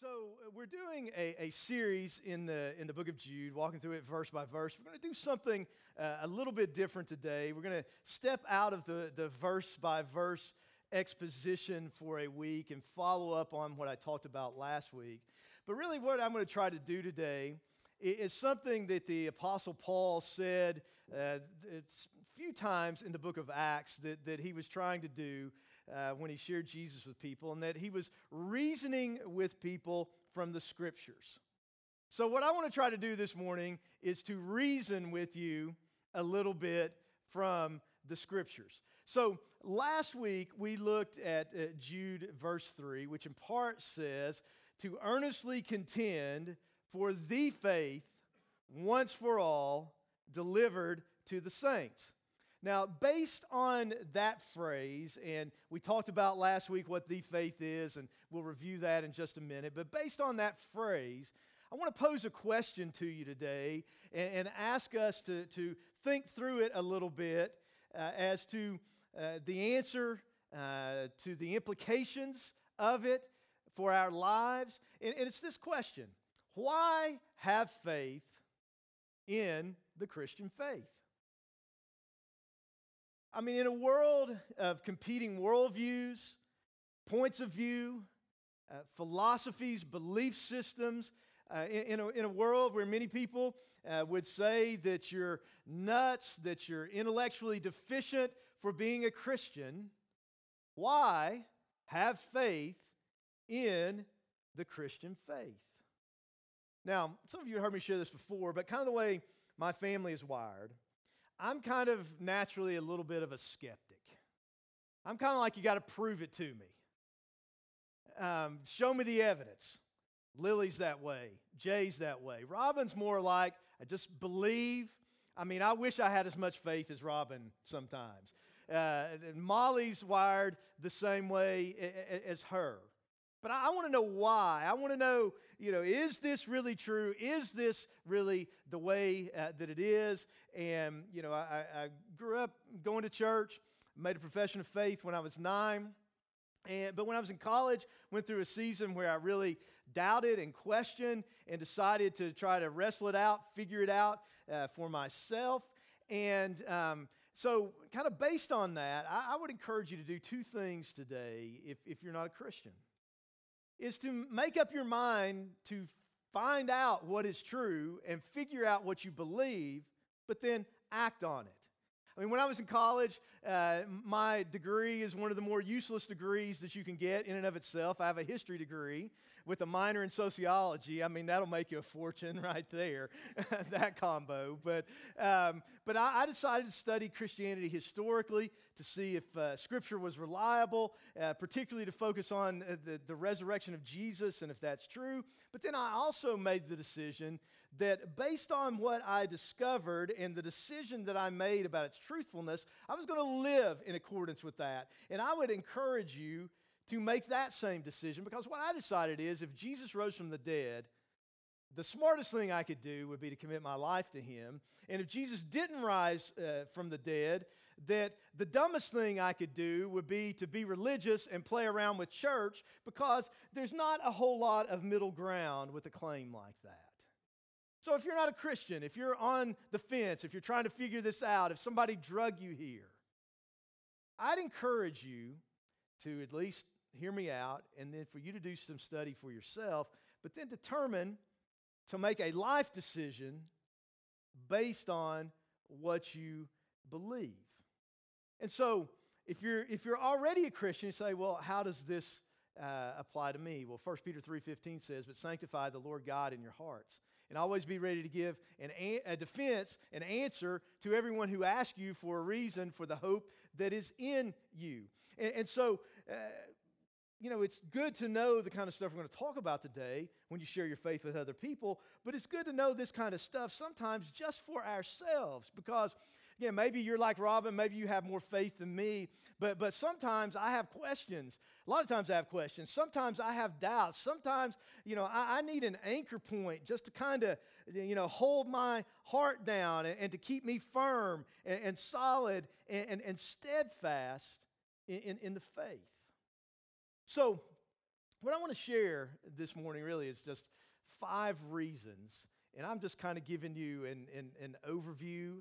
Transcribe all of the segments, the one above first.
So uh, we're doing a, a series in the in the book of Jude, walking through it verse by verse. We're going to do something uh, a little bit different today. We're going to step out of the, the verse by verse exposition for a week and follow up on what I talked about last week. But really, what I'm going to try to do today is something that the Apostle Paul said uh, a few times in the book of Acts that, that he was trying to do uh, when he shared Jesus with people, and that he was reasoning with people from the scriptures. So, what I want to try to do this morning is to reason with you a little bit from the scriptures. So, last week we looked at uh, Jude verse 3, which in part says, To earnestly contend for the faith once for all delivered to the saints. Now, based on that phrase, and we talked about last week what the faith is, and we'll review that in just a minute, but based on that phrase, I want to pose a question to you today and, and ask us to, to think through it a little bit uh, as to uh, the answer uh, to the implications of it for our lives. And, and it's this question Why have faith in the Christian faith? I mean, in a world of competing worldviews, points of view, uh, philosophies, belief systems, uh, in, in, a, in, a, world where many people uh, would say that you're nuts, that you're intellectually deficient for being a Christian, why have faith in the Christian faith? Now, some of you heard me share this before, but kind of the way my family is wired, I'm kind of naturally a little bit of a skeptic. I'm kind of like, you got to prove it to me. Um, show me the evidence. Lily's that way. Jay's that way. Robin's more like, I just believe. I mean, I wish I had as much faith as Robin sometimes. Uh, and Molly's wired the same way as her. But I want to know why. I want to know, you know, is this really true? Is this really the way uh, that it is? And, you know, I, I, grew up going to church, made a profession of faith when I was nine. And, but when I was in college, went through a season where I really doubted and questioned and decided to try to wrestle it out, figure it out uh, for myself. And um, so, kind of based on that, I, I would encourage you to do two things today if, if you're not a Christian is to make up your mind to find out what is true and figure out what you believe, but then act on it. I mean, when I was in college, uh, my degree is one of the more useless degrees that you can get in and of itself. I have a history degree with a minor in sociology. I mean, that'll make you a fortune right there, that combo. But, um, but I, I, decided to study Christianity historically to see if uh, Scripture was reliable, uh, particularly to focus on uh, the, the resurrection of Jesus and if that's true. But then I also made the decision that based on what I discovered and the decision that I made about its truthfulness, I was going to live in accordance with that. And I would encourage you to make that same decision because what I decided is if Jesus rose from the dead, the smartest thing I could do would be to commit my life to him. And if Jesus didn't rise uh, from the dead, that the dumbest thing I could do would be to be religious and play around with church because there's not a whole lot of middle ground with a claim like that. So if you're not a Christian, if you're on the fence, if you're trying to figure this out, if somebody drug you here, I'd encourage you to at least hear me out and then for you to do some study for yourself, but then determine to make a life decision based on what you believe. And so, if you're if you're already a Christian, you say, "Well, how does this uh, apply to me?" Well, 1 Peter 3:15 says, "But sanctify the Lord God in your hearts." And always be ready to give an, a defense, an answer to everyone who asks you for a reason for the hope that is in you. And, and so, uh, you know, it's good to know the kind of stuff we're going to talk about today when you share your faith with other people, but it's good to know this kind of stuff sometimes just for ourselves because Again, maybe you're like Robin, maybe you have more faith than me, but, but sometimes I have questions. A lot of times I have questions. Sometimes I have doubts. Sometimes, you know, I, I need an anchor point just to kind of, you know, hold my heart down and, and to keep me firm and, and solid and, and, and steadfast in, in, in the faith. So, what I want to share this morning really is just five reasons, and I'm just kind of giving you an, an, an overview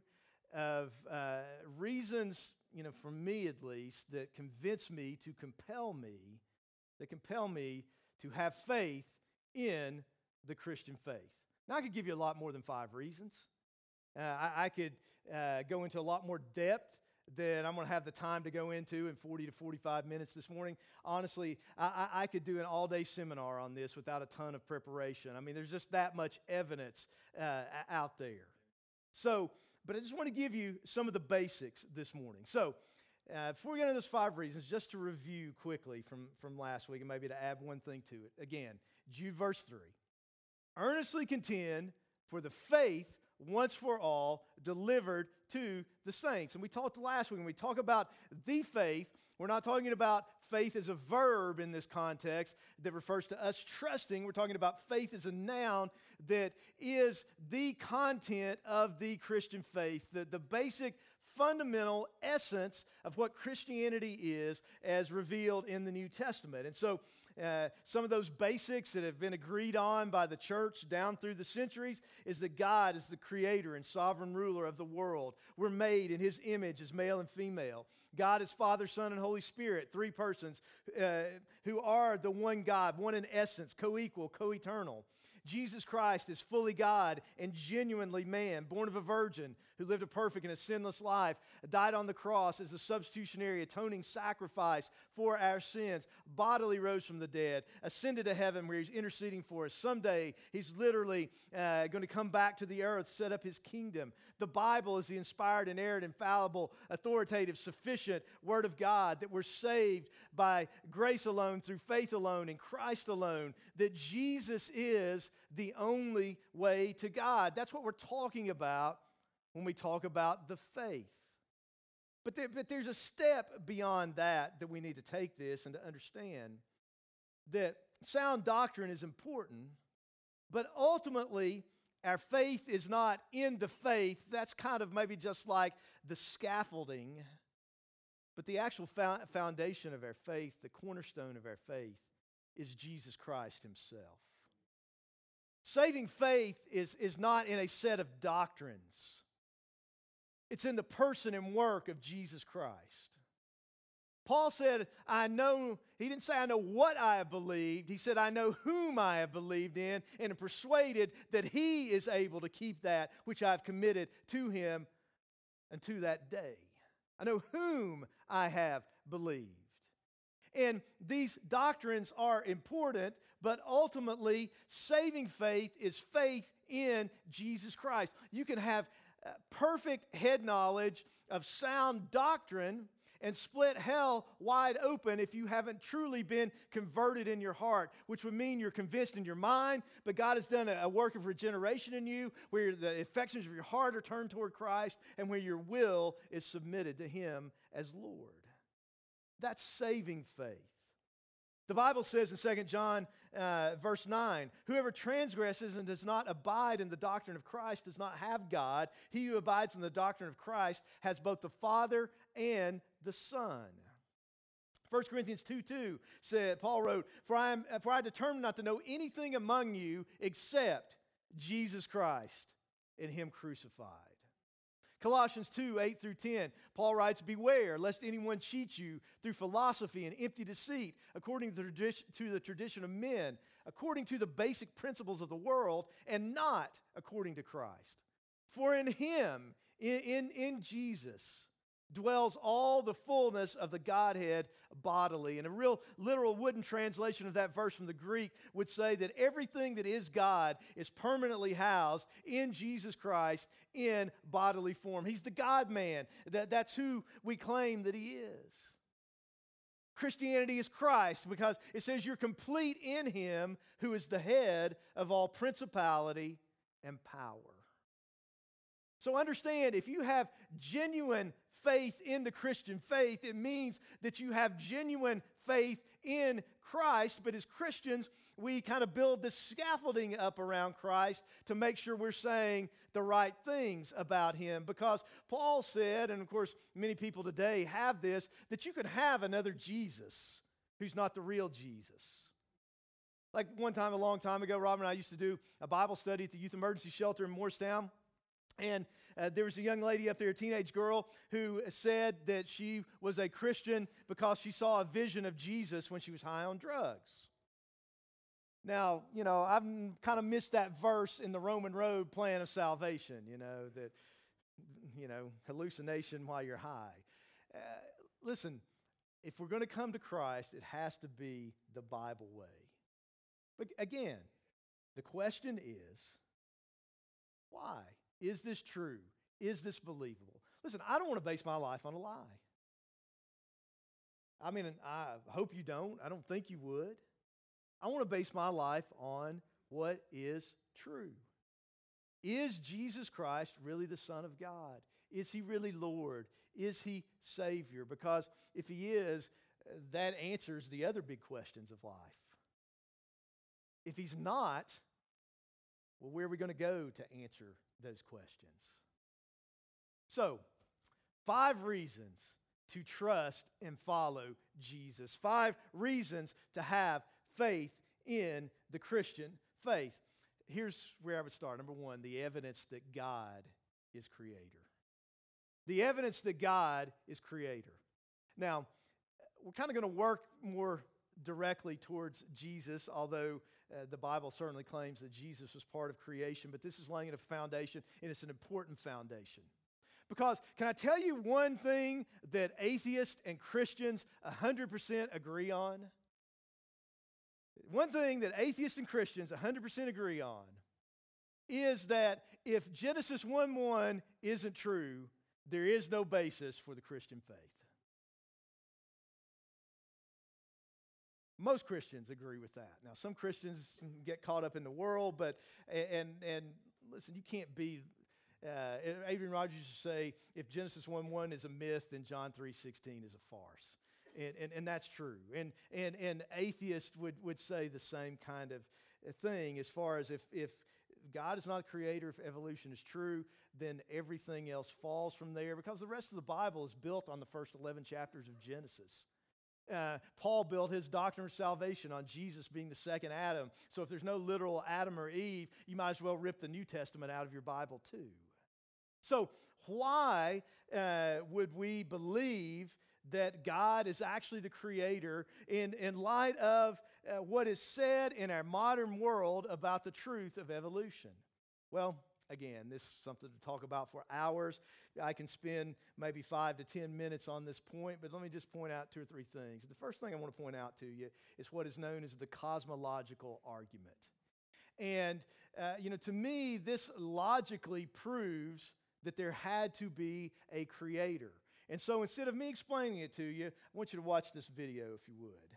of uh, reasons, you know, for me at least, that convince me to compel me, that compel me to have faith in the Christian faith. Now, I could give you a lot more than five reasons. Uh, I, I, could uh, go into a lot more depth than I'm going to have the time to go into in 40 to 45 minutes this morning. Honestly, I, I could do an all day seminar on this without a ton of preparation. I mean, there's just that much evidence uh, out there. So, but I just want to give you some of the basics this morning. So, uh, before we get into those five reasons, just to review quickly from, from last week and maybe to add one thing to it. Again, Jude verse 3. Earnestly contend for the faith once for all delivered to the saints. And we talked last week and we talk about the faith, we're not talking about faith as a verb in this context that refers to us trusting. We're talking about faith as a noun that is the content of the Christian faith, the, the basic fundamental essence of what Christianity is as revealed in the New Testament. And so uh, some of those basics that have been agreed on by the church down through the centuries is that God is the creator and sovereign ruler of the world. We're made in his image as male and female. God is Father, Son, and Holy Spirit, three persons uh, who are the one God, one in essence, co equal, co eternal. Jesus Christ is fully God and genuinely man, born of a virgin, who lived a perfect and a sinless life, died on the cross as a substitutionary atoning sacrifice for our sins, bodily rose from the dead, ascended to heaven where he's interceding for us. Someday he's literally uh, going to come back to the earth, set up his kingdom. The Bible is the inspired, inerrant, infallible, authoritative, sufficient Word of God that we're saved by grace alone, through faith alone, in Christ alone, that Jesus is the only way to God. That's what we're talking about when we talk about the faith. But, there, but there's a step beyond that that we need to take this and to understand that sound doctrine is important, but ultimately, our faith is not in the faith. That's kind of maybe just like the scaffolding. But the actual foundation of our faith, the cornerstone of our faith, is Jesus Christ Himself. Saving faith is, is not in a set of doctrines. It's in the person and work of Jesus Christ. Paul said, I know, he didn't say, I know what I have believed. He said, I know whom I have believed in and am persuaded that he is able to keep that which I've committed to him unto that day. I know whom I have believed. And these doctrines are important, but ultimately, saving faith is faith in Jesus Christ. You can have uh, perfect head knowledge of sound doctrine and split hell wide open if you haven't truly been converted in your heart, which would mean you're convinced in your mind, but God has done a, work of regeneration in you where the affections of your heart are turned toward Christ and where your will is submitted to Him as Lord. That's saving faith. The Bible says in 2 John uh, verse 9, whoever transgresses and does not abide in the doctrine of Christ does not have God. He who abides in the doctrine of Christ has both the Father and the Son. 1 Corinthians 2 2 said, Paul wrote, For I, am, for I determined not to know anything among you except Jesus Christ and Him crucified. Colossians 2 8 through 10, Paul writes, Beware lest anyone cheat you through philosophy and empty deceit, according to the, tradition, of men, according to the basic principles of the world, and not according to Christ. For in him, in, in, in Jesus, dwells all the fullness of the Godhead bodily. And a real literal wooden translation of that verse from the Greek would say that everything that is God is permanently housed in Jesus Christ in bodily form. He's the God man. That, that's who we claim that He is. Christianity is Christ because it says you're complete in Him who is the head of all principality and power. So understand if you have genuine faith in the Christian faith, it means that you have genuine faith in Christ. But as Christians, we kind of build this scaffolding up around Christ to make sure we're saying the right things about Him. Because Paul said, and of course, many people today have this, that you could have another Jesus who's not the real Jesus. Like one time, a long time ago, Rob and I used to do a Bible study at the Youth Emergency Shelter in Morristown. And uh, there was a young lady up there, a teenage girl, who said that she was a Christian because she saw a vision of Jesus when she was high on drugs. Now, you know, I've kind of missed that verse in the Roman road plan of salvation, you know, that, you know, hallucination while you're high. Uh, listen, if we're going to come to Christ, it has to be the Bible way. But again, the question is why? Is this true? Is this believable? Listen, I don't want to base my life on a lie. I mean, I hope you don't. I don't think you would. I want to base my life on what is true. Is Jesus Christ really the Son of God? Is he really Lord? Is he Savior? Because if he is, that answers the other big questions of life. If he's not, well, where are we going to go to answer those questions? So, five reasons to trust and follow Jesus. Five reasons to have faith in the Christian faith. Here's where I would start. Number one, the evidence that God is creator. The evidence that God is creator. Now, we're kind of going to work more directly towards Jesus, although uh, the Bible certainly claims that Jesus was part of creation, but this is laying a foundation, and it's an important foundation. Because, can I tell you one thing that atheists and Christians 100% agree on? One thing that atheists and Christians 100% agree on is that if Genesis 1 1 isn't true, there is no basis for the Christian faith. Most Christians agree with that. Now, some Christians get caught up in the world, but, and, and listen, you can't be, uh, Adrian Rogers to say, if Genesis 1 1 is a myth, then John 3 16 is a farce. And, and, and that's true. And, and, and atheists would, would say the same kind of thing as far as if, if God is not the creator, if evolution is true, then everything else falls from there because the rest of the Bible is built on the first 11 chapters of Genesis. Uh, Paul built his doctrine of salvation on Jesus being the second Adam. So if there's no literal Adam or Eve, you might as well rip the New Testament out of your Bible too. So, why uh, would we believe that God is actually the creator in, in light of uh, what is said in our modern world about the truth of evolution? Well, again, this is something to talk about for hours. I can spend maybe five to 10 minutes on this point, but let me just point out two or three things. The first thing I want to point out to you is what is known as the cosmological argument. And, uh, you know, to me, this logically proves that there had to be a creator. And so instead of me explaining it to you, I want you to watch this video if you would.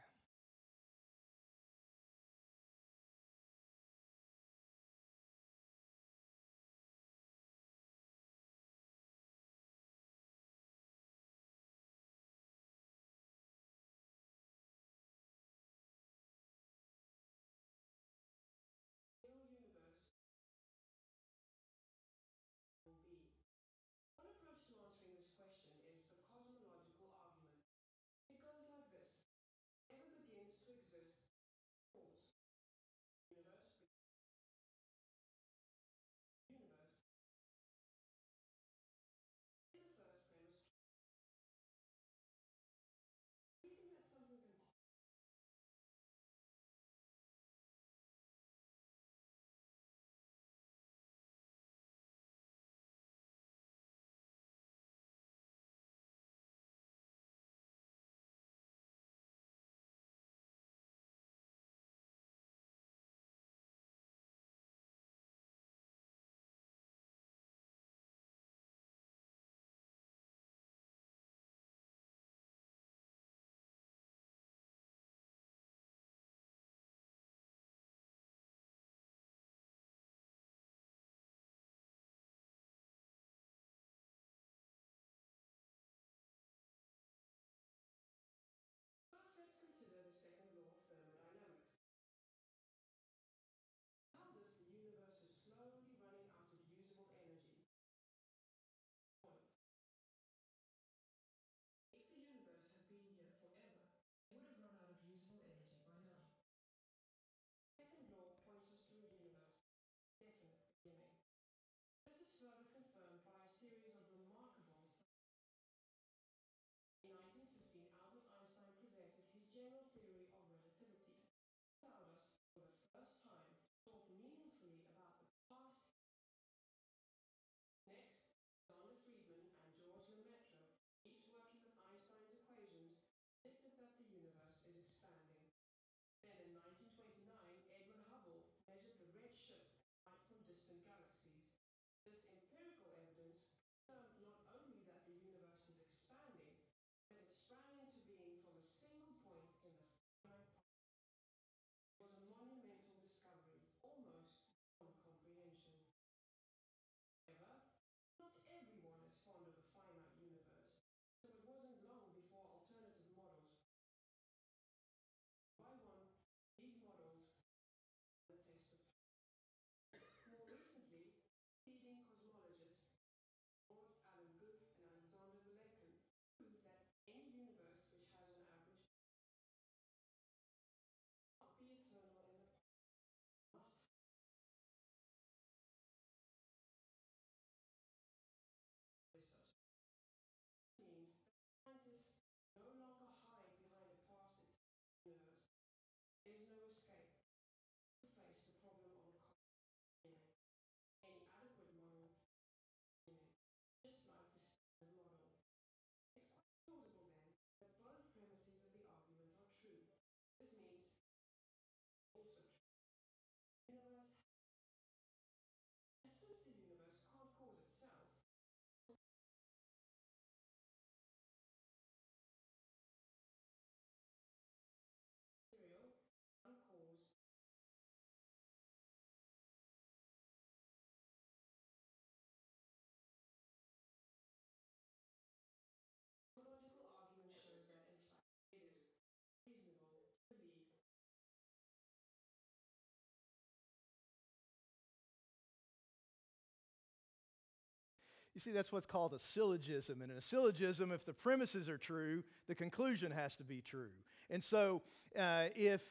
You see, that's what's called a syllogism. And in a syllogism, if the premises are true, the conclusion has to be true. And so, uh, if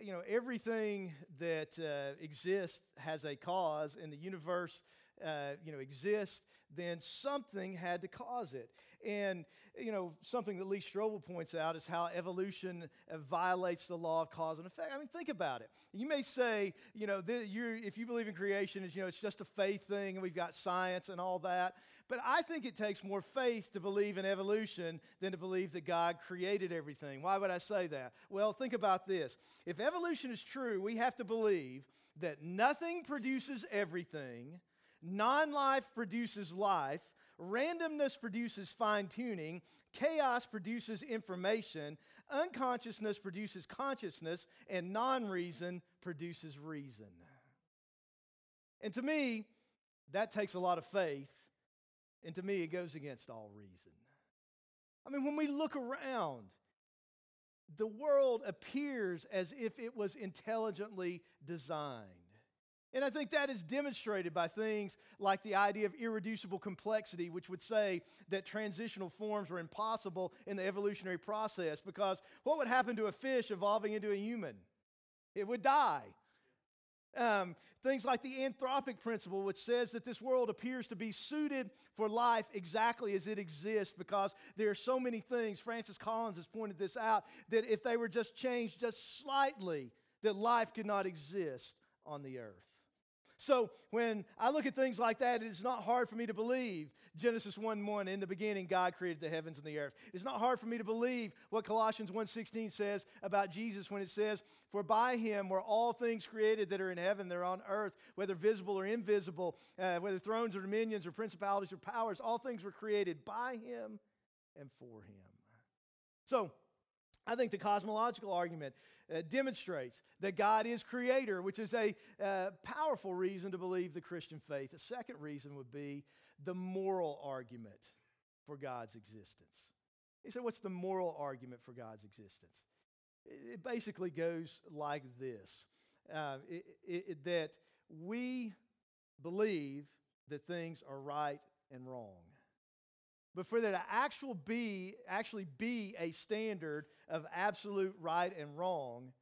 you know everything that uh, exists has a cause, and the universe uh, you know exists, then something had to cause it. And, you know, something that Lee Strobel points out is how evolution uh, violates the law of cause and effect. I mean, think about it. You may say, you know, if you believe in creation, is you know, it's just a faith thing and we've got science and all that. But I think it takes more faith to believe in evolution than to believe that God created everything. Why would I say that? Well, think about this. If evolution is true, we have to believe that nothing produces everything Non life produces life, randomness produces fine tuning, chaos produces information, unconsciousness produces consciousness, and non reason produces reason. And to me, that takes a lot of faith, and to me, it goes against all reason. I mean, when we look around, the world appears as if it was intelligently designed. And I think that is demonstrated by things like the idea of irreducible complexity, which would say that transitional forms were impossible in the evolutionary process because what would happen to a fish evolving into a human? It would die. Um, things like the anthropic principle, which says that this world appears to be suited for life exactly as it exists because there are so many things, Francis Collins has pointed this out, that if they were just changed just slightly, that life could not exist on the earth. So when I look at things like that, it's not hard for me to believe Genesis 1 1, in the beginning, God created the heavens and the earth. It's not hard for me to believe what Colossians 1.16 says about Jesus when it says, For by him were all things created that are in heaven, they're on earth, whether visible or invisible, uh, whether thrones or dominions or principalities or powers, all things were created by him and for him. So I think the cosmological argument uh, demonstrates that God is creator, which is a uh, powerful reason to believe the Christian faith. A second reason would be the moral argument for God's existence. He said, What's the moral argument for God's existence? It, it basically goes like this uh, it, it, that we believe that things are right and wrong. But for there to actual be, actually be a standard of absolute right and wrong,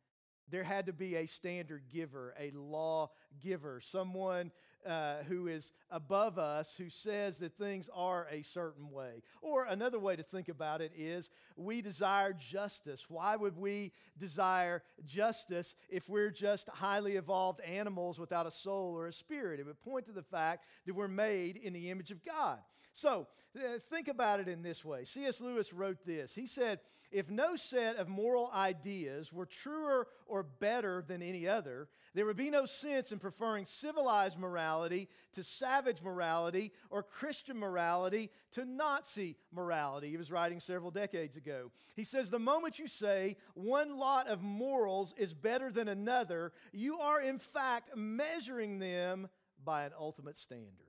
there had to be a standard giver, a law giver, someone uh, who is above us who says that things are a certain way. Or another way to think about it is we desire justice. Why would we desire justice if we're just highly evolved animals without a soul or a spirit? It would point to the fact that we're made in the image of God. So uh, think about it in this way. C.S. Lewis wrote this. He said, If no set of moral ideas were truer or better than any other, there would be no sense in preferring civilized morality to savage morality or Christian morality to Nazi morality. He was writing several decades ago. He says, The moment you say one lot of morals is better than another, you are in fact measuring them by an ultimate standard.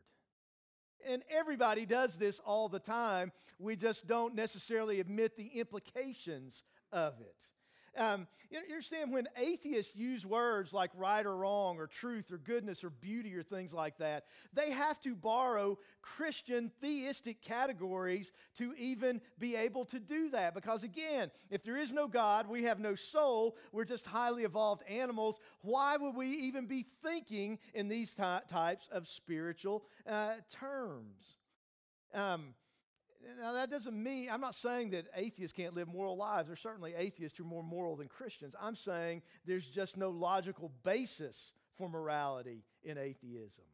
And everybody does this all the time. We just don't necessarily admit the implications of it. Um, you understand when atheists use words like right or wrong or truth or goodness or beauty or things like that, they have to borrow Christian theistic categories to even be able to do that. Because again, if there is no God, we have no soul, we're just highly evolved animals, why would we even be thinking in these ty- types of spiritual uh, terms? Um, now, that doesn't mean, I'm not saying that atheists can't live moral lives. There's certainly atheists who are more moral than Christians. I'm saying there's just no logical basis for morality in atheism.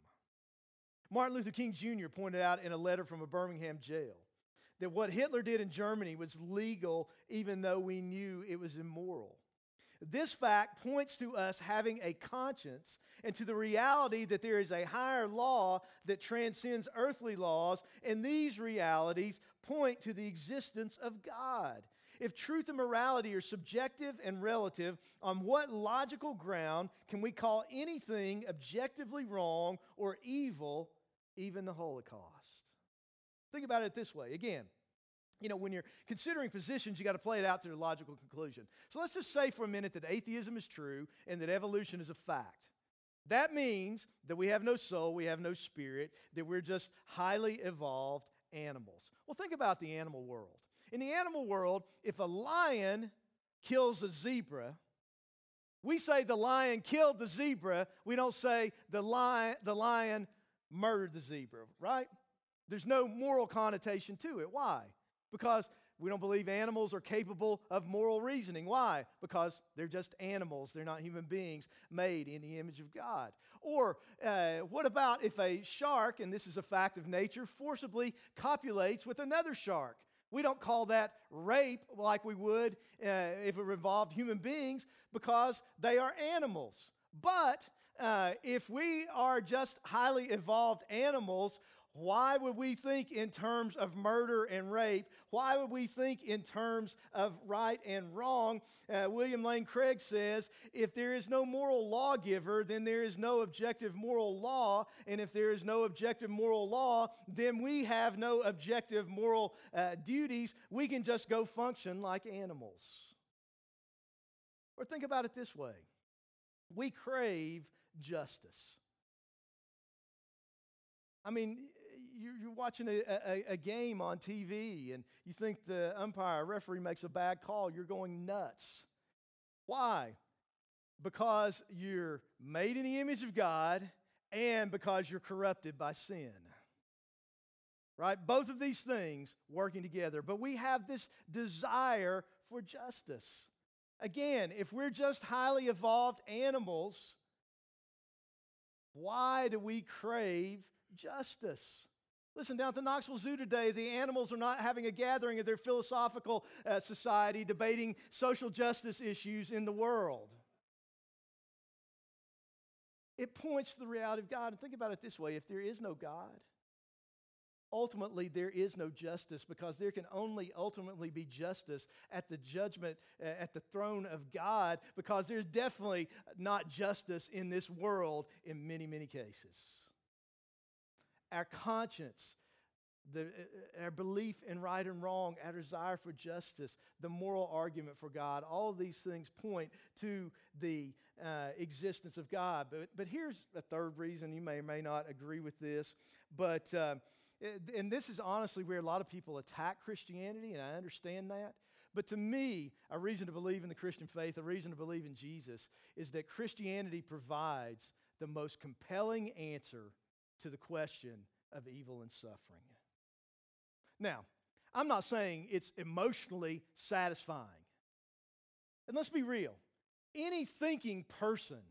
Martin Luther King Jr. pointed out in a letter from a Birmingham jail that what Hitler did in Germany was legal even though we knew it was immoral. This fact points to us having a conscience and to the reality that there is a higher law that transcends earthly laws, and these realities point to the existence of God. If truth and morality are subjective and relative, on what logical ground can we call anything objectively wrong or evil, even the Holocaust? Think about it this way. Again, you know, when you're considering positions, you got to play it out to a logical conclusion. So let's just say for a minute that atheism is true and that evolution is a fact. That means that we have no soul, we have no spirit, that we're just highly evolved animals. Well, think about the animal world. In the animal world, if a lion kills a zebra, we say the lion killed the zebra. We don't say the lion, the lion murdered the zebra, right? There's no moral connotation to it. Why? Because we don't believe animals are capable of moral reasoning. Why? Because they're just animals. They're not human beings made in the image of God. Or uh, what about if a shark, and this is a fact of nature, forcibly copulates with another shark? We don't call that rape like we would uh, if it involved human beings because they are animals. But uh, if we are just highly evolved animals, why would we think in terms of murder and rape? Why would we think in terms of right and wrong? Uh, William Lane Craig says if there is no moral lawgiver, then there is no objective moral law. And if there is no objective moral law, then we have no objective moral uh, duties. We can just go function like animals. Or think about it this way we crave justice. I mean, you're watching a, a, a, game on TV and you think the umpire, referee makes a bad call, you're going nuts. Why? Because you're made in the image of God and because you're corrupted by sin. Right? Both of these things working together. But we have this desire for justice. Again, if we're just highly evolved animals, why do we crave justice? Listen, down at the Knoxville Zoo today, the animals are not having a gathering of their philosophical uh, society debating social justice issues in the world. It points to the reality of God. And think about it this way if there is no God, ultimately there is no justice because there can only ultimately be justice at the judgment, uh, at the throne of God, because there's definitely not justice in this world in many, many cases our conscience, the, our belief in right and wrong, our desire for justice, the moral argument for God, all of these things point to the uh, existence of God. But, but here's a third reason you may or may not agree with this, but uh, and this is honestly where a lot of people attack Christianity, and I understand that. But to me, a reason to believe in the Christian faith, a reason to believe in Jesus, is that Christianity provides the most compelling answer to the question of evil and suffering. Now, I'm not saying it's emotionally satisfying. And let's be real any thinking person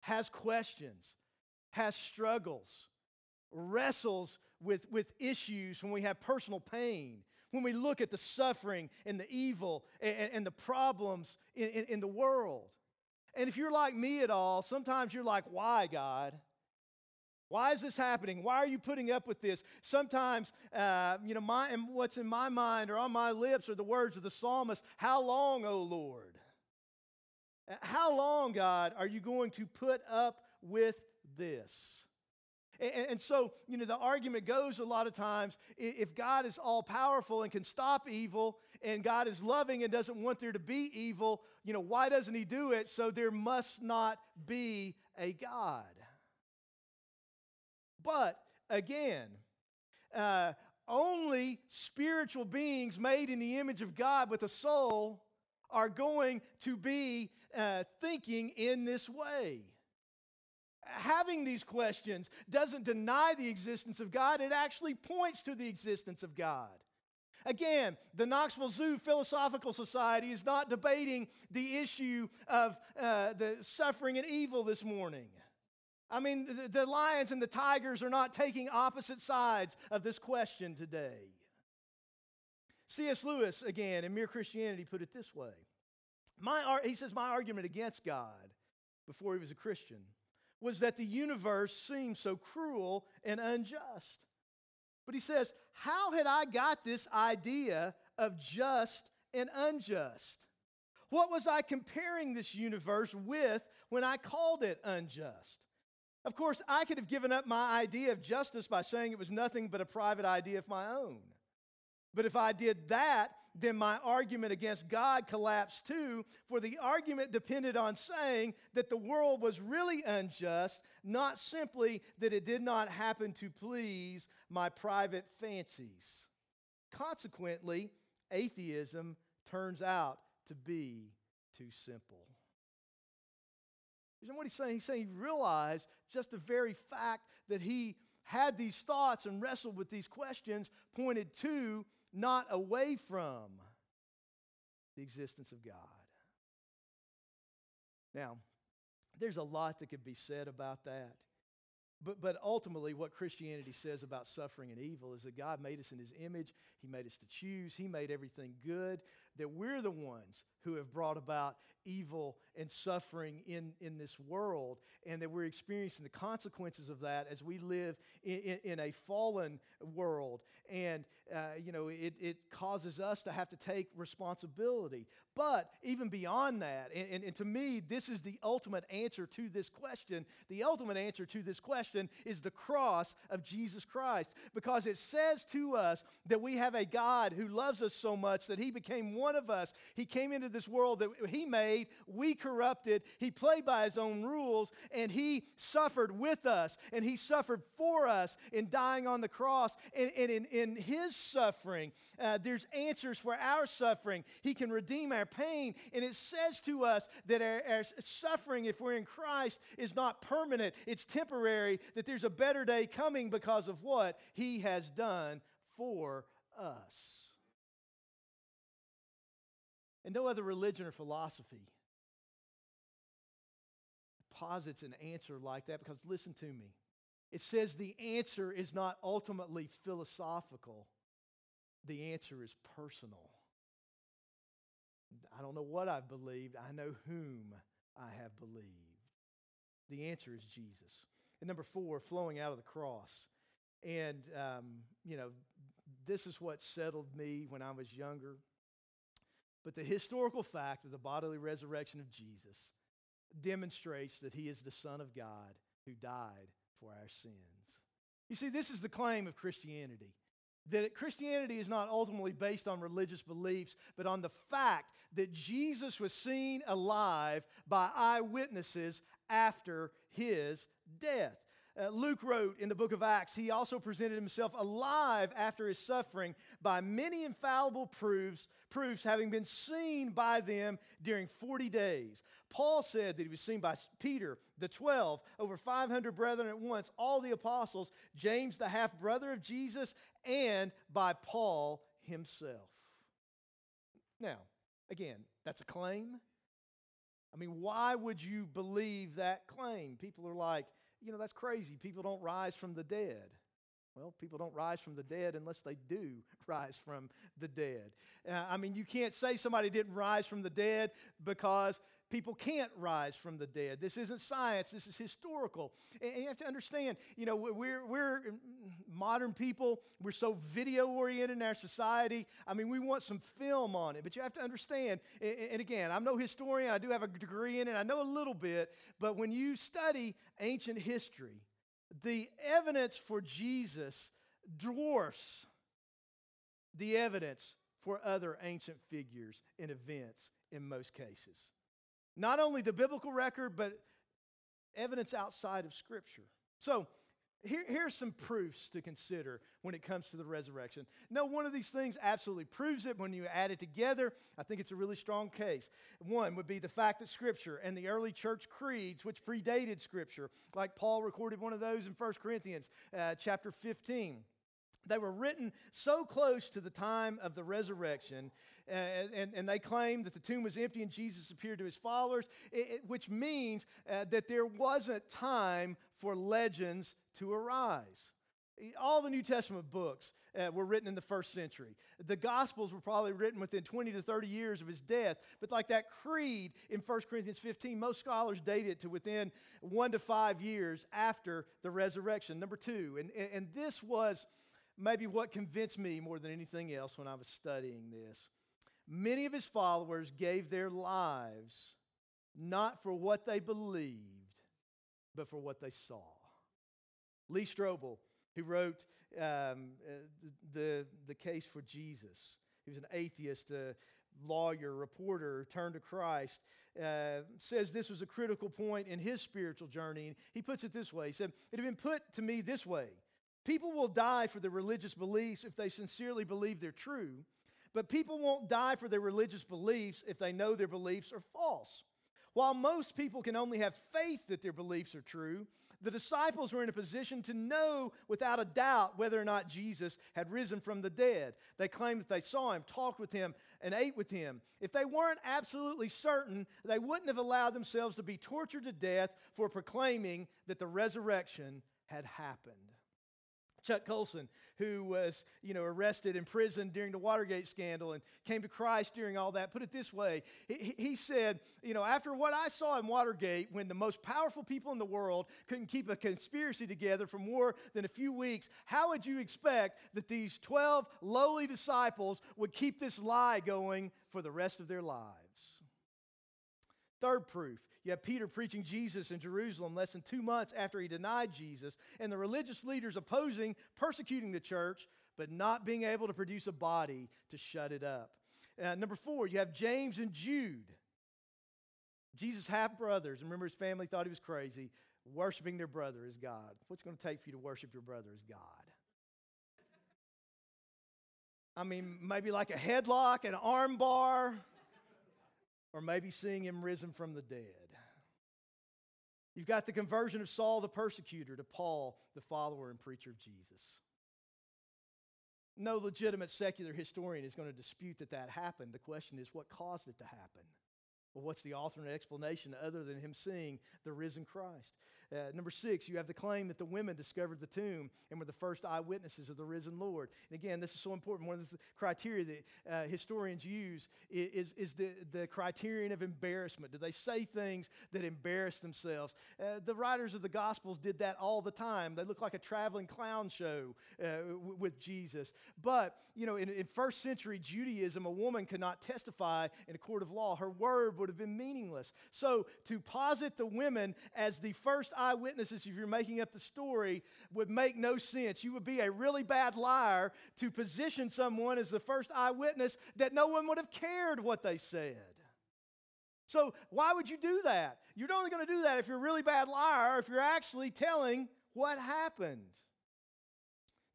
has questions, has struggles, wrestles with, with issues when we have personal pain, when we look at the suffering and the evil and, and the problems in, in, in the world. And if you're like me at all, sometimes you're like, why, God? Why is this happening? Why are you putting up with this? Sometimes, uh, you know, my, what's in my mind or on my lips are the words of the psalmist How long, O Lord? Uh, how long, God, are you going to put up with this? And, and so, you know, the argument goes a lot of times if God is all powerful and can stop evil, and God is loving and doesn't want there to be evil, you know, why doesn't He do it? So there must not be a God. But again, uh, only spiritual beings made in the image of God with a soul are going to be uh, thinking in this way. Having these questions doesn't deny the existence of God, it actually points to the existence of God. Again, the Knoxville Zoo Philosophical Society is not debating the issue of uh, the suffering and evil this morning. I mean, the, the lions and the tigers are not taking opposite sides of this question today. C.S. Lewis, again, in Mere Christianity, put it this way. My, he says, My argument against God before he was a Christian was that the universe seemed so cruel and unjust. But he says, How had I got this idea of just and unjust? What was I comparing this universe with when I called it unjust? Of course, I could have given up my idea of justice by saying it was nothing but a private idea of my own. But if I did that, then my argument against God collapsed too, for the argument depended on saying that the world was really unjust, not simply that it did not happen to please my private fancies. Consequently, atheism turns out to be too simple. Know what he's saying? He's saying he realized just the very fact that he had these thoughts and wrestled with these questions pointed to not away from the existence of God. Now, there's a lot that could be said about that. But, but ultimately, what Christianity says about suffering and evil is that God made us in His image. He made us to choose. He made everything good. That we're the ones who have brought about evil and suffering in, in this world, and that we're experiencing the consequences of that as we live in, in, in a fallen world. And, uh, you know, it, it causes us to have to take responsibility. But even beyond that, and, and, and to me, this is the ultimate answer to this question. The ultimate answer to this question is the cross of Jesus Christ, because it says to us that we have a God who loves us so much that He became one of us. He came into this world that He made, we corrupted. He played by His own rules, and He suffered with us, and He suffered for us in dying on the cross. And, and in, in His suffering, uh, there's answers for our suffering. He can redeem our pain. And it says to us that our, our suffering, if we're in Christ, is not permanent, it's temporary, that there's a better day coming because of what He has done for us. And no other religion or philosophy posits an answer like that because listen to me. It says the answer is not ultimately philosophical, the answer is personal. I don't know what I've believed, I know whom I have believed. The answer is Jesus. And number four, flowing out of the cross. And, um, you know, this is what settled me when I was younger. But the historical fact of the bodily resurrection of Jesus demonstrates that he is the Son of God who died for our sins. You see, this is the claim of Christianity that Christianity is not ultimately based on religious beliefs, but on the fact that Jesus was seen alive by eyewitnesses after his death. Uh, Luke wrote in the book of Acts, he also presented himself alive after his suffering by many infallible proofs, proofs having been seen by them during 40 days. Paul said that he was seen by Peter, the 12, over 500 brethren at once, all the apostles, James, the half brother of Jesus, and by Paul himself. Now, again, that's a claim. I mean, why would you believe that claim? People are like, you know, that's crazy. People don't rise from the dead. Well, people don't rise from the dead unless they do rise from the dead. Uh, I mean, you can't say somebody didn't rise from the dead because people can't rise from the dead. This isn't science, this is historical. And you have to understand, you know, we're, we're modern people, we're so video oriented in our society. I mean, we want some film on it, but you have to understand, and again, I'm no historian, I do have a degree in it, I know a little bit, but when you study ancient history, the evidence for Jesus dwarfs the evidence for other ancient figures and events in most cases. Not only the biblical record, but evidence outside of Scripture. So, here, here's some proofs to consider when it comes to the resurrection. No, one of these things absolutely proves it. When you add it together, I think it's a really strong case. One would be the fact that Scripture and the early church creeds, which predated Scripture, like Paul recorded one of those in 1 Corinthians uh, chapter 15 they were written so close to the time of the resurrection, uh, and, and, they claim that the tomb was empty and Jesus appeared to his followers, it, it, which means uh, that there wasn't time for legends to arise. All the New Testament books uh, were written in the first century. The Gospels were probably written within 20 to 30 years of his death. But, like that creed in 1 Corinthians 15, most scholars date it to within one to five years after the resurrection. Number two, and, and this was maybe what convinced me more than anything else when I was studying this. Many of his followers gave their lives not for what they believed, but for what they saw. Lee Strobel, who wrote um, uh, the, the case for Jesus. He was an atheist, a lawyer, reporter, turned to Christ. Uh, says this was a critical point in his spiritual journey. And He puts it this way He said, It had been put to me this way People will die for their religious beliefs if they sincerely believe they're true, but people won't die for their religious beliefs if they know their beliefs are false. While most people can only have faith that their beliefs are true, the disciples were in a position to know without a doubt whether or not Jesus had risen from the dead. They claimed that they saw him, talked with him, and ate with him. If they weren't absolutely certain, they wouldn't have allowed themselves to be tortured to death for proclaiming that the resurrection had happened. Chuck Colson, who was, you know, arrested in prison during the Watergate scandal and came to Christ during all that, put it this way. He, he said, you know, after what I saw in Watergate, when the most powerful people in the world couldn't keep a conspiracy together for more than a few weeks, how would you expect that these 12 lowly disciples would keep this lie going for the rest of their lives? Third proof you have Peter preaching Jesus in Jerusalem less than two months after he denied Jesus, and the religious leaders opposing, persecuting the church, but not being able to produce a body to shut it up. Uh, number four, you have James and Jude. Jesus' half brothers, remember his family thought he was crazy, worshiping their brother as God. What's going to take for you to worship your brother as God? I mean, maybe like a headlock, an arm bar, or maybe seeing him risen from the dead. You've got the conversion of Saul the persecutor to Paul, the follower and preacher of Jesus. No legitimate secular historian is going to dispute that that happened. The question is, what caused it to happen? Well, what's the alternate explanation other than him seeing the risen Christ? Uh, number six, you have the claim that the women discovered the tomb and were the first eyewitnesses of the risen Lord. And again, this is so important. One of the criteria that uh, historians use is, is the, the criterion of embarrassment. Do they say things that embarrass themselves? Uh, the writers of the Gospels did that all the time. They look like a traveling clown show uh, w- with Jesus. But, you know, in, in first century Judaism, a woman could not testify in a court of law. Her word would have been meaningless. So to posit the women as the first eyewitnesses, if you're making up the story, would make no sense. You would be a really bad liar to position someone as the first eyewitness that no one would have cared what they said. So, why would you do that? You're only going to do that if you're a really bad liar, if you're actually telling what happened.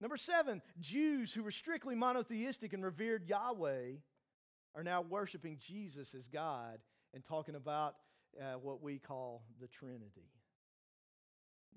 Number seven, Jews who were strictly monotheistic and revered Yahweh are now worshiping Jesus as God and talking about uh, what we call the Trinity.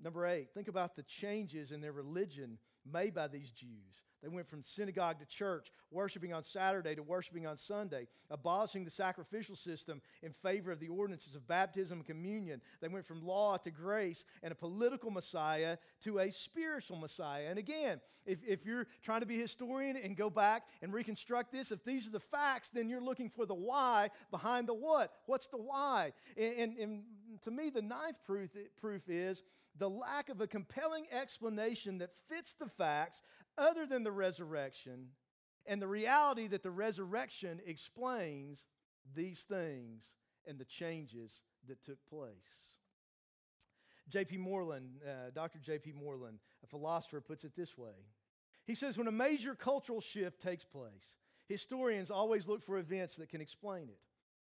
Number eight, think about the changes in their religion made by these Jews. They went from synagogue to church, worshiping on Saturday to worshiping on Sunday, abolishing the sacrificial system in favor of the ordinances of baptism and communion. They went from law to grace and a political Messiah to a spiritual Messiah. And again, if, if you're trying to be a historian and go back and reconstruct this, if these are the facts, then you're looking for the why behind the what. What's the why? And, and, and to me, the ninth proof, proof is the lack of a compelling explanation that fits the facts other than the resurrection and the reality that the resurrection explains these things and the changes that took place. J.P. Moreland, uh, Dr. J.P. Moreland, a philosopher, puts it this way. He says, When a major cultural shift takes place, historians always look for events that can explain it.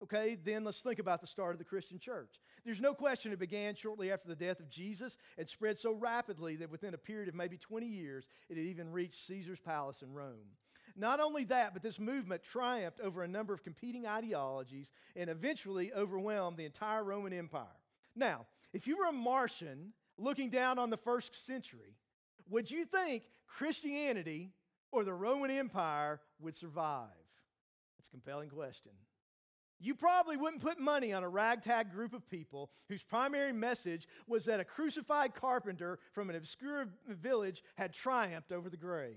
Okay, then let's think about the start of the Christian church. There's no question it began shortly after the death of Jesus and spread so rapidly that within a period of maybe 20 years, it had even reached Caesar's palace in Rome. Not only that, but this movement triumphed over a number of competing ideologies and eventually overwhelmed the entire Roman Empire. Now, if you were a Martian looking down on the first century, would you think Christianity or the Roman Empire would survive? It's a compelling question. You probably wouldn't put money on a ragtag group of people whose primary message was that a crucified carpenter from an obscure village had triumphed over the grave.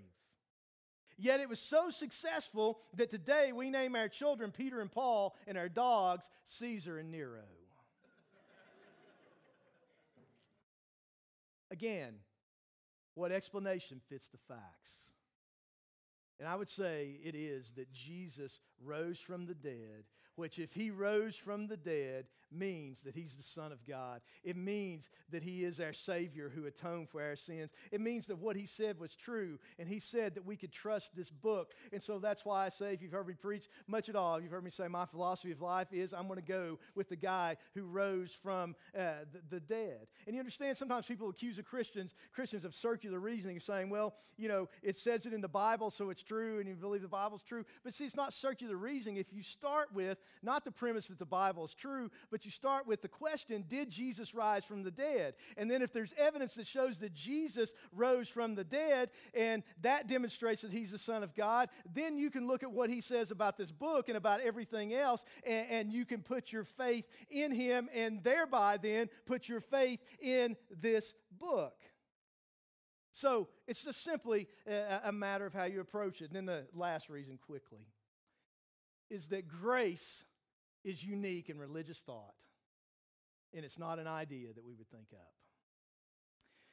Yet it was so successful that today we name our children Peter and Paul and our dogs Caesar and Nero. Again, what explanation fits the facts? And I would say it is that Jesus rose from the dead which, if he rose from the dead, means that he's the Son of God. It means that he is our Savior who atoned for our sins. It means that what he said was true, and he said that we could trust this book. And so that's why I say, if you've heard me preach much at all, you've heard me say, my philosophy of life is I'm going to go with the guy who rose from uh, the, the dead. And you understand, sometimes people accuse of Christians, Christians of circular reasoning, saying, well, you know, it says it in the Bible, so it's true, and you believe the Bible's true. But see, it's not circular reasoning. If you start with not the premise that the Bible is true, but you start with the question, did Jesus rise from the dead? And then if there's evidence that shows that Jesus rose from the dead, and that demonstrates that he's the Son of God, then you can look at what he says about this book and about everything else, and, and you can put your faith in him, and thereby then put your faith in this book. So it's just simply a matter of how you approach it. And then the last reason, quickly, is that grace is unique in religious thought, and it's not an idea that we would think up.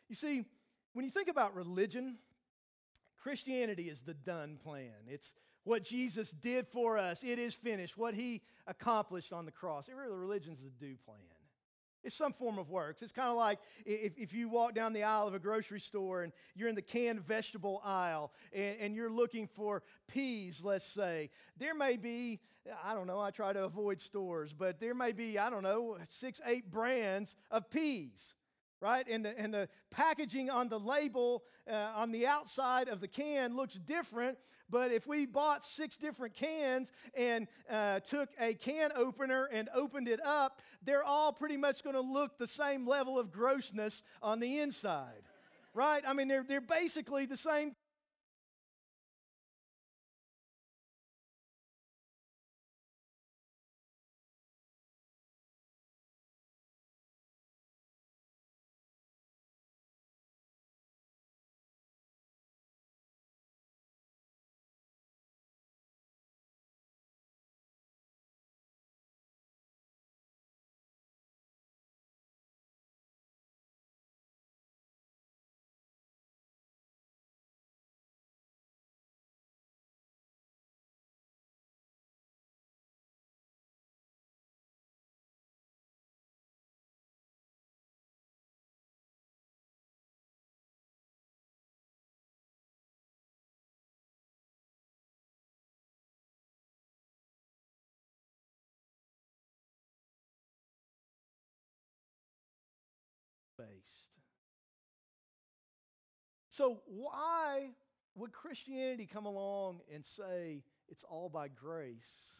You see, when you think about religion, Christianity is the done plan. It's what Jesus did for us, it is finished, what he accomplished on the cross. Every religion is the do plan. It's some form of works. It's kind of like if, if you walk down the aisle of a grocery store and you're in the canned vegetable aisle and, and you're looking for peas, let's say. There may be, I don't know, I try to avoid stores, but there may be, I don't know, six, eight brands of peas right? And the, and the packaging on the label uh, on the outside of the can looks different. But if we bought six different cans and uh, took a can opener and opened it up, they're all pretty much going to look the same level of grossness on the inside, right? I mean, they're, they're basically the same based. So, why would Christianity come along and say it's all by grace?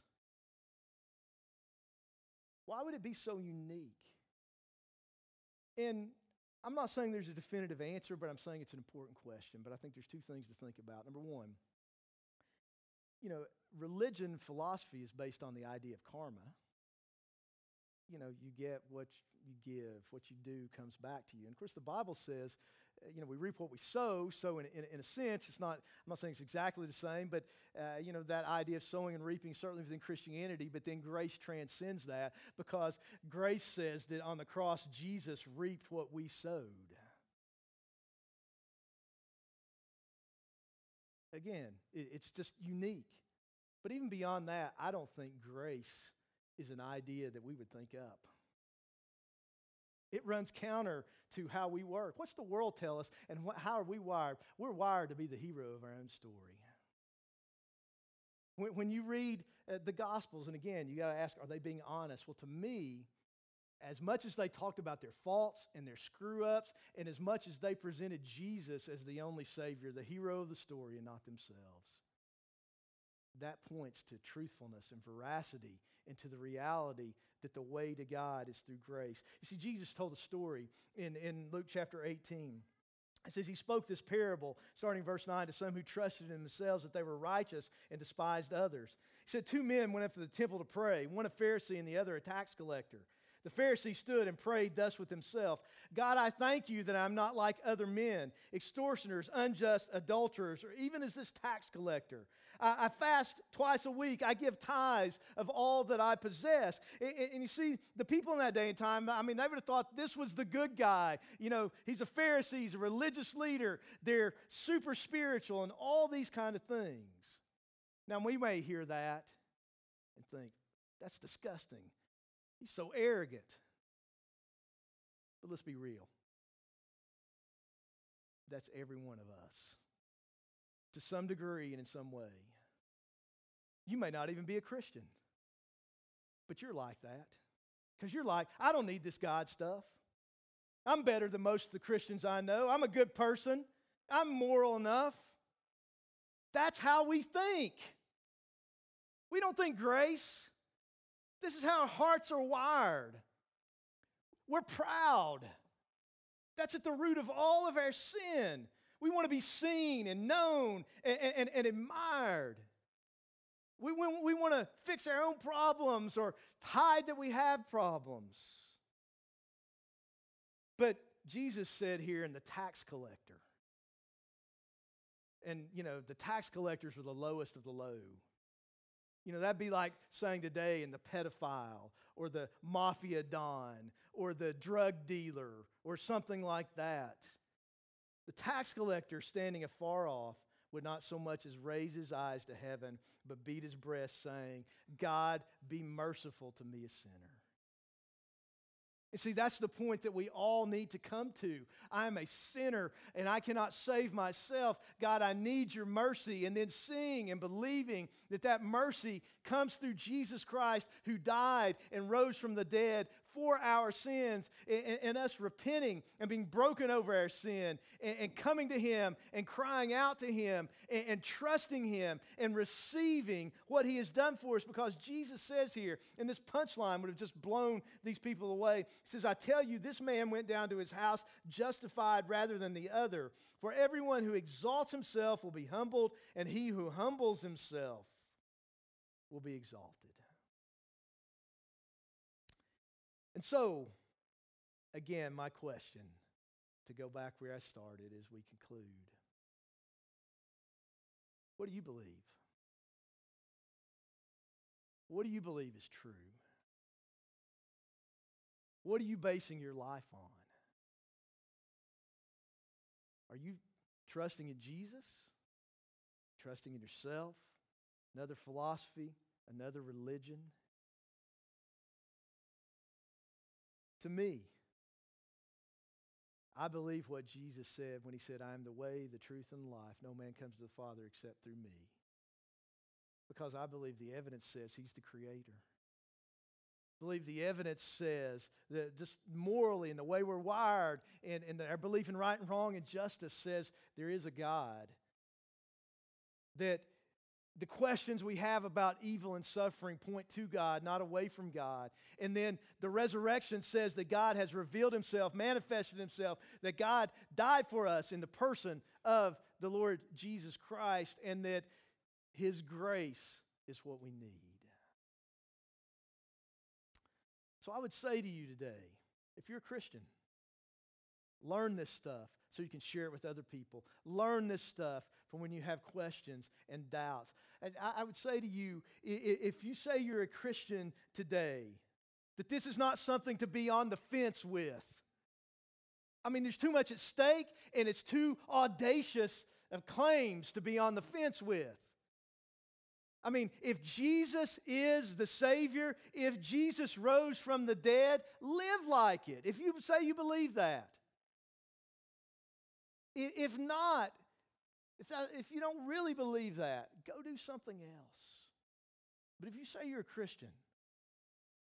Why would it be so unique? And I'm not saying there's a definitive answer, but I'm saying it's an important question. But I think there's two things to think about. Number one, you know, religion philosophy is based on the idea of karma you know, you get what you give, what you do comes back to you. And of course, the Bible says, uh, you know, we reap what we sow. So, in, in, in, a sense, it's not, I'm not saying it's exactly the same, but, uh, you know, that idea of sowing and reaping, certainly within Christianity, but then grace transcends that because grace says that on the cross, Jesus reaped what we sowed. Again, it, it's just unique. But even beyond that, I don't think grace is an idea that we would think up. It runs counter to how we work. What's the world tell us, and how are we wired? We're wired to be the hero of our own story. When, when you read uh, the Gospels, and again, you got to ask, are they being honest? Well, to me, as much as they talked about their faults and their screw ups, and as much as they presented Jesus as the only Savior, the hero of the story, and not themselves, that points to truthfulness and veracity and to the reality that the way to God is through grace. You see, Jesus told a story in, in Luke chapter 18. It says he spoke this parable, starting verse 9, to some who trusted in themselves that they were righteous and despised others. He said, Two men went up to the temple to pray, one a Pharisee and the other a tax collector. The Pharisee stood and prayed thus with himself God, I thank you that I'm not like other men, extortioners, unjust, adulterers, or even as this tax collector. I, I fast twice a week. I give tithes of all that I possess. And, and, you see, the people in that day and time, I mean, they would have thought this was the good guy. You know, he's a Pharisee, he's a religious leader, they're super spiritual, and all these kind of things. Now, we may hear that and think, that's disgusting. He's so arrogant. But let's be real. That's every one of us to some degree and in some way. You may not even be a Christian, but you're like that. Because you're like, I don't need this God stuff. I'm better than most of the Christians I know. I'm a good person. I'm moral enough. That's how we think. We don't think grace. This is how our hearts are wired. We're proud. That's at the root of all of our sin. We want to be seen and known and, and, and admired. We, we, we want to fix our own problems or hide that we have problems. But Jesus said here in the tax collector, and you know, the tax collectors were the lowest of the low. You know, that'd be like saying today in the pedophile or the mafia don or the drug dealer or something like that. The tax collector standing afar off would not so much as raise his eyes to heaven, but beat his breast, saying, God, be merciful to me, a sinner. And see, that's the point that we all need to come to. I am a sinner and I cannot save myself. God, I need your mercy. And then seeing and believing that that mercy comes through Jesus Christ who died and rose from the dead for our sins and, and us repenting and being broken over our sin and, and coming to Him and crying out to Him and, and trusting Him and receiving what He has done for us because Jesus says here, and this punchline would have just blown these people away. He says, I tell you, this man went down to his house justified rather than the other. For everyone who exalts himself will be humbled, and he who humbles himself will be exalted. And so, again, my question to go back where I started as we conclude what do you believe? What do you believe is true? What are you basing your life on? Are you trusting in Jesus? Trusting in yourself? Another philosophy? Another religion? To me, I believe what Jesus said when he said, I am the way, the truth, and life. No man comes to the Father except through me. Because I believe the evidence says he's the creator. I believe the evidence says that just morally and the way we're wired and, and our belief in right and wrong and justice says there is a God. That the questions we have about evil and suffering point to God, not away from God. And then the resurrection says that God has revealed himself, manifested himself, that God died for us in the person of the Lord Jesus Christ, and that his grace is what we need. So I would say to you today if you're a Christian, learn this stuff so you can share it with other people. Learn this stuff from when you have questions and doubts. And I, I would say to you if you say you're a Christian today, that this is not something to be on the fence with. I mean, there's too much at stake, and it's too audacious of claims to be on the fence with. I mean, if Jesus is the Savior, if Jesus rose from the dead, live like it. If you say you believe that. If not, if, that, if you don't really believe that, go do something else. But if you say you're a Christian,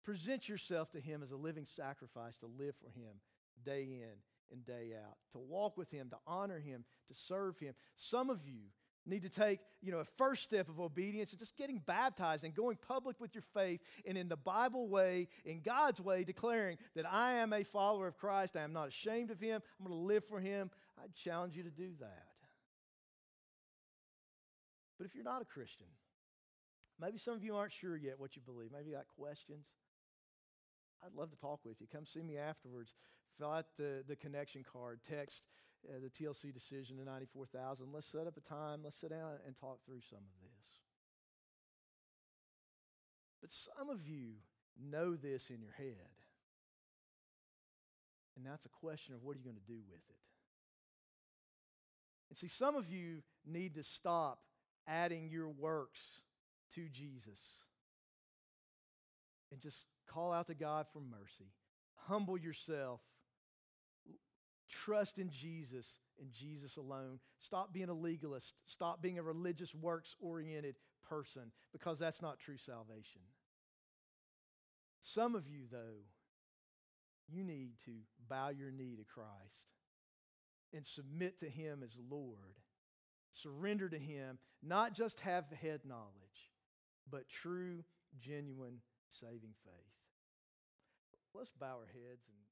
present yourself to Him as a living sacrifice to live for Him day in and day out, to walk with Him, to honor Him, to serve Him. Some of you need to take you know a first step of obedience and just getting baptized and going public with your faith and in the bible way in god's way declaring that i am a follower of christ i am not ashamed of him i'm going to live for him i challenge you to do that but if you're not a Christian, maybe some of you aren't sure yet what you believe, maybe you got questions. I'd love to talk with you. Come see me afterwards. Fill out the, the connection card, text uh, the TLC decision to 94,000. Let's set up a time. Let's sit down and talk through some of this. But some of you know this in your head. And that's a question of what are you going to do with it? And see, some of you need to stop adding your works to Jesus. And just call out to God for mercy. Humble yourself. Trust in Jesus and Jesus alone. Stop being a legalist. Stop being a religious, works oriented person because that's not true salvation. Some of you, though, you need to bow your knee to Christ and submit to Him as Lord. Surrender to Him, not just have head knowledge, but true, genuine, saving faith. Let's bow our heads and.